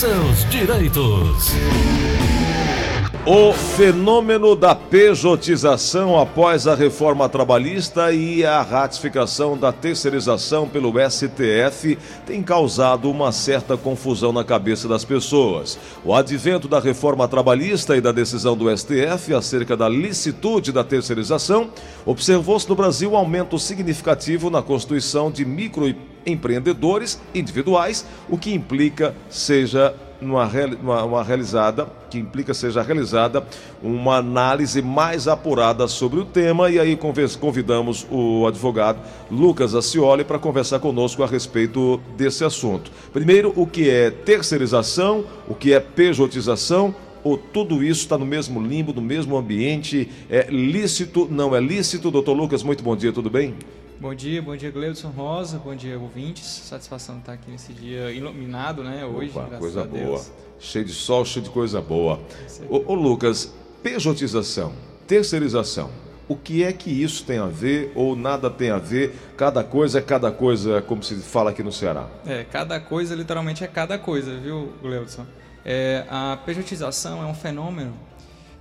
seus direitos. O fenômeno da pejotização após a reforma trabalhista e a ratificação da terceirização pelo STF tem causado uma certa confusão na cabeça das pessoas. O advento da reforma trabalhista e da decisão do STF acerca da licitude da terceirização observou-se no Brasil um aumento significativo na constituição de microempreendedores individuais, o que implica seja numa, uma, uma realizada, que implica seja realizada uma análise mais apurada sobre o tema e aí convidamos o advogado Lucas Acioli para conversar conosco a respeito desse assunto. Primeiro, o que é terceirização, o que é pejotização, ou tudo isso está no mesmo limbo, no mesmo ambiente, é lícito, não é lícito? Doutor Lucas, muito bom dia, tudo bem? Bom dia, bom dia Gleudson Rosa, bom dia ouvintes. Satisfação de estar aqui nesse dia iluminado, né? Hoje, Opa, coisa boa. Cheio de sol, cheio de coisa boa. Ô, ô Lucas, pejotização, terceirização. O que é que isso tem a ver ou nada tem a ver? Cada coisa é cada coisa, como se fala aqui no Ceará. É, cada coisa literalmente é cada coisa, viu, Gleudson? É, a pejotização é um fenômeno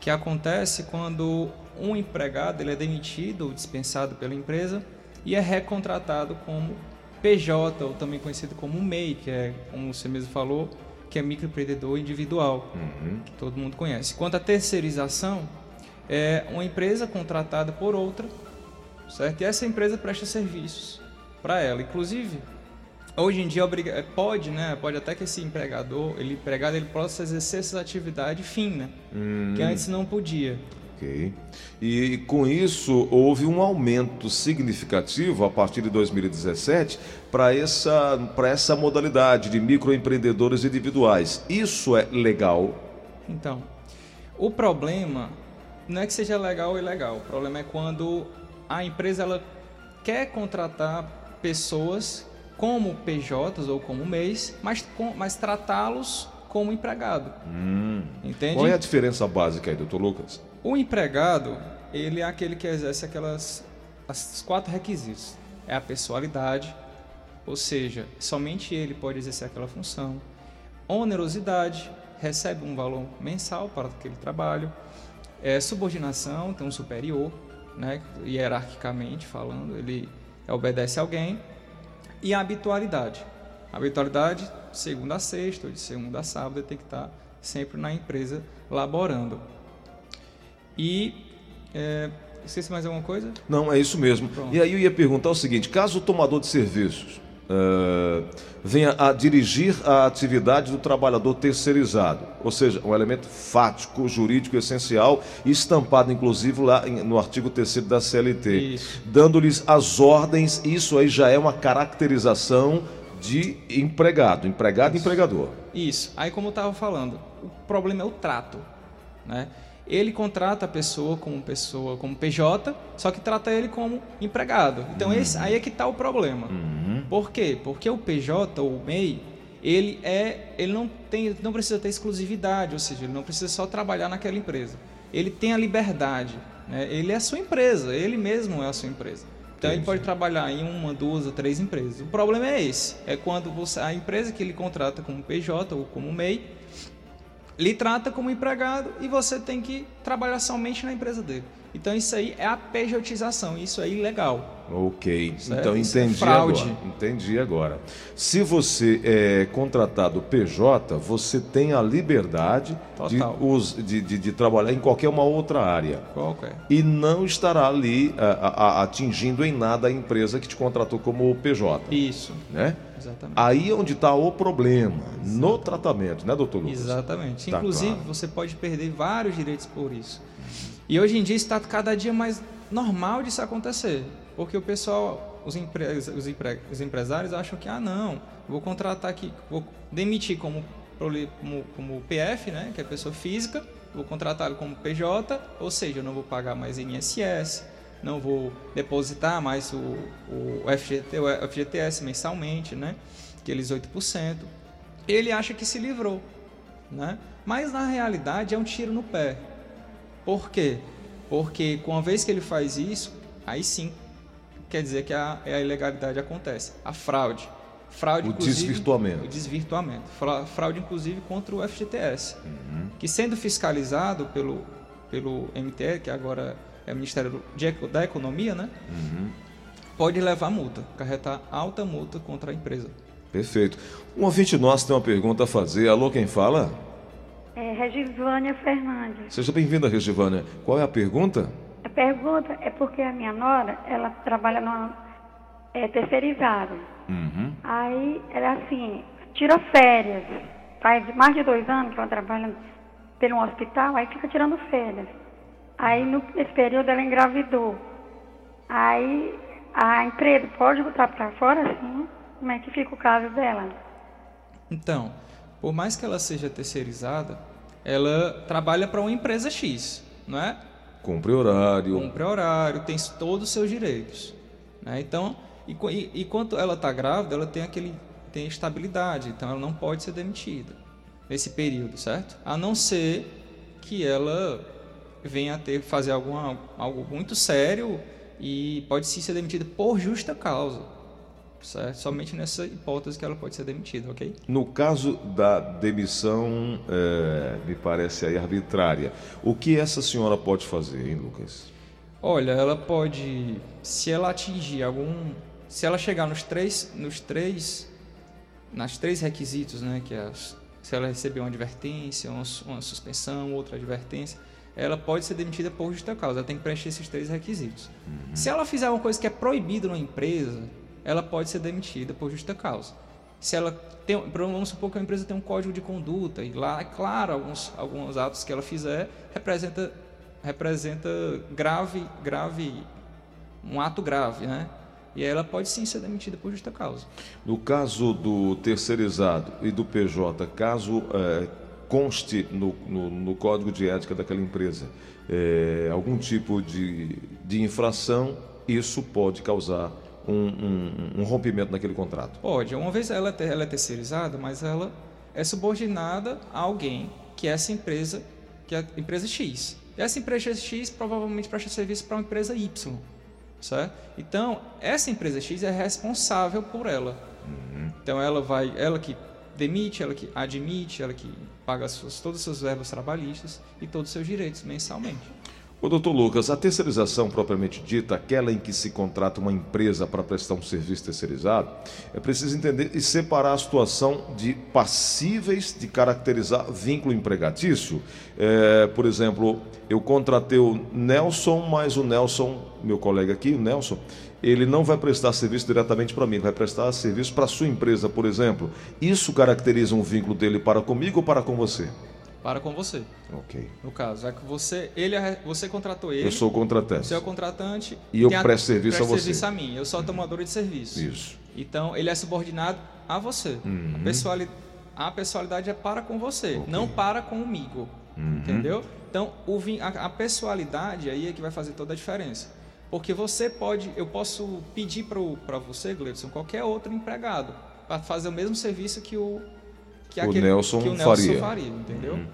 que acontece quando um empregado ele é demitido ou dispensado pela empresa e é recontratado como PJ, ou também conhecido como MEI, que é, como você mesmo falou, que é microempreendedor individual, uhum. que todo mundo conhece. Quanto à terceirização, é uma empresa contratada por outra, certo? E essa empresa presta serviços para ela. Inclusive, hoje em dia é, pode, né? Pode até que esse empregador, ele empregado, ele possa exercer essa atividade fim, né? Uhum. Que antes não podia. Ok. E com isso houve um aumento significativo a partir de 2017 para essa, essa modalidade de microempreendedores individuais. Isso é legal? Então, o problema não é que seja legal ou ilegal. O problema é quando a empresa ela quer contratar pessoas como PJs ou como MEIs, mas, mas tratá-los como empregado. Hum. Entende? Qual é a diferença básica aí, doutor Lucas? O empregado, ele é aquele que exerce aquelas os quatro requisitos. É a pessoalidade, ou seja, somente ele pode exercer aquela função. Onerosidade, recebe um valor mensal para aquele trabalho. É, subordinação, tem um superior, né, hierarquicamente falando, ele obedece a alguém. E a habitualidade. A habitualidade, segunda a sexta, ou de segunda a sábado, ele tem que estar sempre na empresa laborando. E. É, esqueci mais alguma coisa? Não, é isso mesmo. Pronto. E aí eu ia perguntar o seguinte: caso o tomador de serviços uh, venha a dirigir a atividade do trabalhador terceirizado, ou seja, um elemento fático, jurídico essencial, estampado inclusive lá no artigo 3 da CLT, dando-lhes as ordens, isso aí já é uma caracterização de empregado, empregado e empregador. Isso. Aí como eu estava falando, o problema é o trato, né? Ele contrata a pessoa como pessoa, como PJ, só que trata ele como empregado. Então uhum. esse, aí é que está o problema. Uhum. Por quê? Porque o PJ ou o MEI, ele é, ele não tem, não precisa ter exclusividade, ou seja, ele não precisa só trabalhar naquela empresa. Ele tem a liberdade, né? Ele é a sua empresa, ele mesmo é a sua empresa. Então Entendi. ele pode trabalhar em uma, duas ou três empresas. O problema é esse, é quando você, a empresa que ele contrata como PJ ou como MEI lhe trata como empregado e você tem que trabalhar somente na empresa dele. Então isso aí é a pejotização, isso é ilegal. Ok, certo? então é entendi é fraude. agora. Entendi agora. Se você é contratado PJ, você tem a liberdade de, us, de, de, de, trabalhar em qualquer uma outra área. Qualquer. E não estará ali a, a, atingindo em nada a empresa que te contratou como PJ. Isso. Né? Exatamente. Aí é onde está o problema, Exatamente. no tratamento, né, doutor Lucas? Exatamente. Tá Inclusive, claro. você pode perder vários direitos por isso. E hoje em dia está cada dia mais normal disso acontecer. Porque o pessoal, os, empre, os, empre, os empresários acham que, ah, não, vou contratar aqui, vou demitir como, como, como PF, né, que é pessoa física, vou contratá-lo como PJ, ou seja, eu não vou pagar mais INSS, não vou depositar mais o, o, FGT, o FGTS mensalmente, né, aqueles 8%. Ele acha que se livrou, né? Mas na realidade é um tiro no pé. Por quê? Porque com a vez que ele faz isso, aí sim quer dizer que a, a ilegalidade acontece, a fraude. fraude, o desvirtuamento. O desvirtuamento. Fraude, inclusive, contra o FGTS, uhum. que sendo fiscalizado pelo, pelo MTE, que agora é o Ministério da Economia, né? Uhum. Pode levar multa, carretar alta multa contra a empresa. Perfeito. Um ouvinte nosso tem uma pergunta a fazer. Alô, quem fala? É Regivânia Fernandes. Seja bem-vinda, Regivânia. Qual é a pergunta? A pergunta é porque a minha nora, ela trabalha numa é, terceirizada. Uhum. Aí, ela assim, tira férias. Faz mais de dois anos que ela trabalha pelo hospital, aí fica tirando férias. Aí, no, nesse período, ela engravidou. Aí, a empresa pode botar para fora, assim? Como é que fica o caso dela? Então, por mais que ela seja terceirizada, ela trabalha para uma empresa X, não é? Cumpre horário. Cumpre horário, tem todos os seus direitos. Né? Então, e, e, enquanto ela está grávida, ela tem aquele tem estabilidade, então ela não pode ser demitida nesse período, certo? A não ser que ela venha a ter fazer alguma, algo muito sério e pode sim ser demitida por justa causa certo? Somente nessa hipótese que ela pode ser demitida, ok? No caso da demissão, é, me parece aí arbitrária, o que essa senhora pode fazer, hein, Lucas? Olha, ela pode, se ela atingir algum, se ela chegar nos três, nos três, nas três requisitos, né, que é se ela receber uma advertência, uma, uma suspensão, outra advertência, ela pode ser demitida por justa causa. Ela tem que preencher esses três requisitos. Uhum. Se ela fizer uma coisa que é proibida na empresa, ela pode ser demitida por justa causa. Se ela tem, vamos supor que a empresa tem um código de conduta e lá, é claro, alguns, alguns atos que ela fizer representa, representa grave, grave, um ato grave, né? E ela pode sim ser demitida por justa causa. No caso do terceirizado e do PJ, caso é, conste no, no, no, código de ética daquela empresa é, algum tipo de, de infração, isso pode causar um, um, um, rompimento naquele contrato? Pode. Uma vez ela, é ela é terceirizada, mas ela é subordinada a alguém que é essa empresa, que é a empresa X. E essa empresa X provavelmente presta serviço para uma empresa Y. Certo? Então, essa empresa X é responsável por ela. Uhum. Então, ela vai, ela que demite, ela que admite, ela que paga suas, todos os seus verbos trabalhistas e todos os seus direitos mensalmente. O doutor Lucas, a terceirização propriamente dita, aquela em que se contrata uma empresa para prestar um serviço terceirizado, é preciso entender e separar a situação de passíveis de caracterizar vínculo empregatício. É, por exemplo, eu contratei o Nelson, mas o Nelson, meu colega aqui, o Nelson, ele não vai prestar serviço diretamente para mim, vai prestar serviço para sua empresa, por exemplo. Isso caracteriza um vínculo dele para comigo ou para com você? Para com você. Ok. No caso, é que você, ele, é, você contratou ele. Eu sou o contratante. Você é o contratante. E eu presto serviço a você. serviço a mim. Eu sou a tomadora de serviço. Isso. Então, ele é subordinado a você. Uhum. A, pessoalidade, a pessoalidade é para com você, okay. não para comigo. Uhum. Entendeu? Então, o, a, a pessoalidade aí é que vai fazer toda a diferença. Porque você pode, eu posso pedir para você, Gleison, qualquer outro empregado, para fazer o mesmo serviço que o, que o, Nelson que o Nelson faria. faria entendeu? Uhum.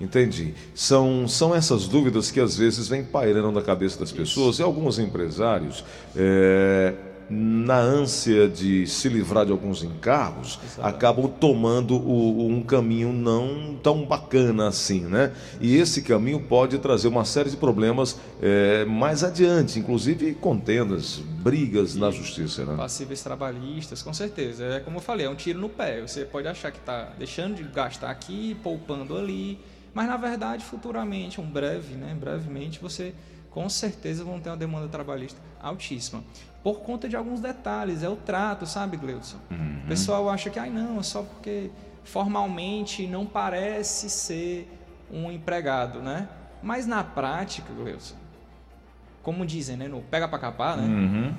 Entendi. São, são essas dúvidas que às vezes vêm pairando na cabeça das pessoas Isso. e alguns empresários. É na ânsia de se livrar de alguns encargos, Exatamente. acabam tomando o, um caminho não tão bacana assim, né? E esse caminho pode trazer uma série de problemas é, mais adiante, inclusive contendas, brigas e na justiça, né? Passíveis trabalhistas, com certeza. É como eu falei, é um tiro no pé. Você pode achar que está deixando de gastar aqui, poupando ali, mas na verdade, futuramente, um breve, né? Brevemente, você com certeza vão ter uma demanda trabalhista altíssima por conta de alguns detalhes. É o trato, sabe, Gleudson? Uhum. O pessoal acha que, ai, não, é só porque formalmente não parece ser um empregado, né? Mas na prática, Gleudson, como dizem, né, no pega para capar, né? Uhum.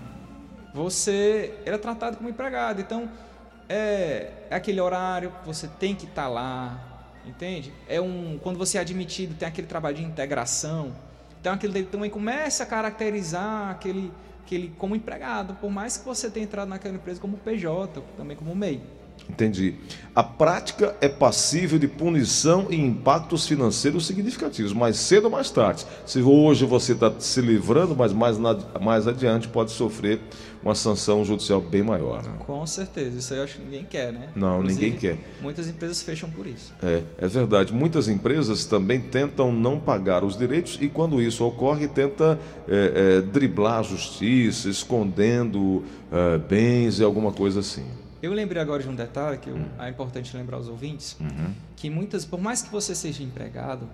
Você é tratado como empregado. Então, é, é aquele horário que você tem que estar tá lá, entende? É um quando você é admitido, tem aquele trabalho de integração. Então, aquele também começa a caracterizar aquele que ele como empregado, por mais que você tenha entrado naquela empresa como PJ, também como MEI. Entendi. A prática é passível de punição e impactos financeiros significativos, mais cedo ou mais tarde. Se hoje você está se livrando, mas mais, mais adiante pode sofrer uma sanção judicial bem maior. Né? Com certeza, isso aí eu acho que ninguém quer, né? Não, Inclusive, ninguém quer. Muitas empresas fecham por isso. É, é verdade. Muitas empresas também tentam não pagar os direitos e quando isso ocorre, tenta é, é, driblar a justiça, escondendo é, bens e alguma coisa assim. Eu lembrei agora de um detalhe que eu, hum. é importante lembrar aos ouvintes, uhum. que muitas, por mais que você seja empregado,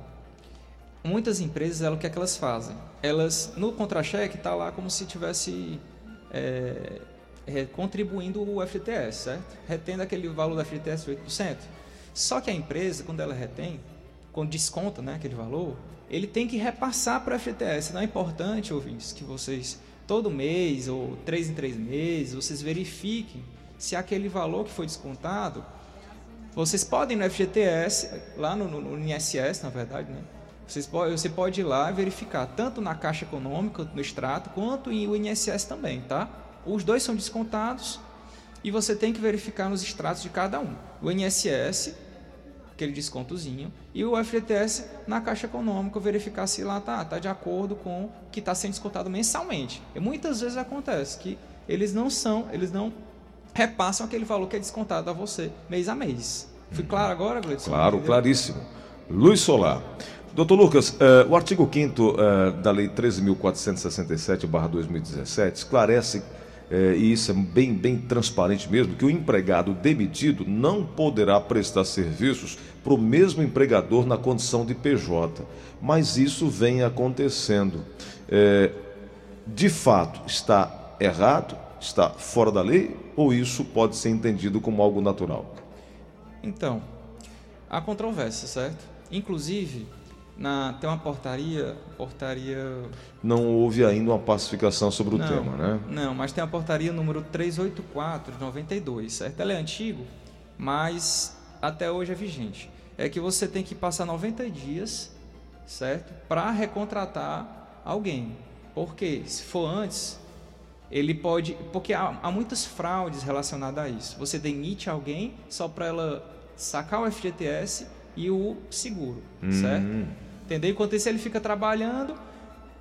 muitas empresas, o que é que elas fazem? Elas, no contra-cheque, está lá como se tivesse é, é, contribuindo o FTS, certo? Retendo aquele valor do FTS de 8%. Só que a empresa, quando ela retém, quando desconta né, aquele valor, ele tem que repassar para o FTS. Não é importante, ouvintes, que vocês, todo mês ou três em três meses, vocês verifiquem se aquele valor que foi descontado, vocês podem no FGTS, lá no, no, no INSS, na verdade, né? Vocês você pode ir lá verificar tanto na Caixa Econômica, no extrato, quanto em o INSS também, tá? Os dois são descontados e você tem que verificar nos extratos de cada um. O INSS, aquele descontozinho, e o FGTS na Caixa Econômica, verificar se lá tá, tá de acordo com o que está sendo descontado mensalmente. E muitas vezes acontece que eles não são, eles não repassam aquele valor que é descontado a você mês a mês. Fui claro agora, Gleison? Claro, claríssimo. Luiz Solar. Doutor Lucas, uh, o artigo 5 uh, eh, da Lei 13.467-2017 esclarece, uh, e isso é bem, bem transparente mesmo, que o empregado demitido não poderá prestar serviços para o mesmo empregador na condição de PJ. Mas isso vem acontecendo. de fato, está errado? Está fora da lei? Ou isso pode ser entendido como algo natural? Então, há controvérsia, certo? Inclusive, na, tem uma portaria, portaria... Não houve ainda uma pacificação sobre o não, tema, né? Não, mas tem a portaria número 384 de 92, certo? Ela é antigo, mas até hoje é vigente. É que você tem que passar 90 dias, certo? Para recontratar alguém. Porque se for antes, ele pode... Porque há, há muitas fraudes relacionadas a isso. Você demite alguém só para ela sacar o FGTS e o seguro, hum. certo? Entendeu? Enquanto isso ele fica trabalhando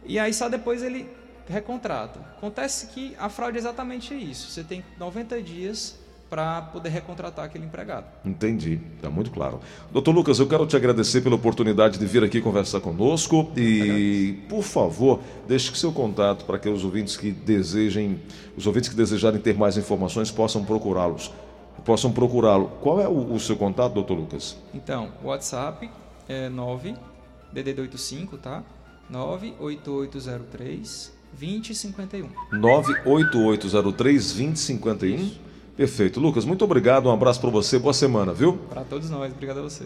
e aí só depois ele recontrata. Acontece que a fraude é exatamente isso. Você tem 90 dias para poder recontratar aquele empregado. Entendi, está muito claro. Doutor Lucas, eu quero te agradecer pela oportunidade de vir aqui conversar conosco e, por favor, deixe seu contato para que os ouvintes que desejem, os ouvintes que desejarem ter mais informações possam procurá-los, possam procurá-lo. Qual é o, o, seu contato, doutor Lucas? Então, o WhatsApp é 9 DDD 85, tá? 98803 2051. 98803 2051. Perfeito. Lucas, muito obrigado. Um abraço para você. Boa semana, viu? Para todos nós. Obrigado a você.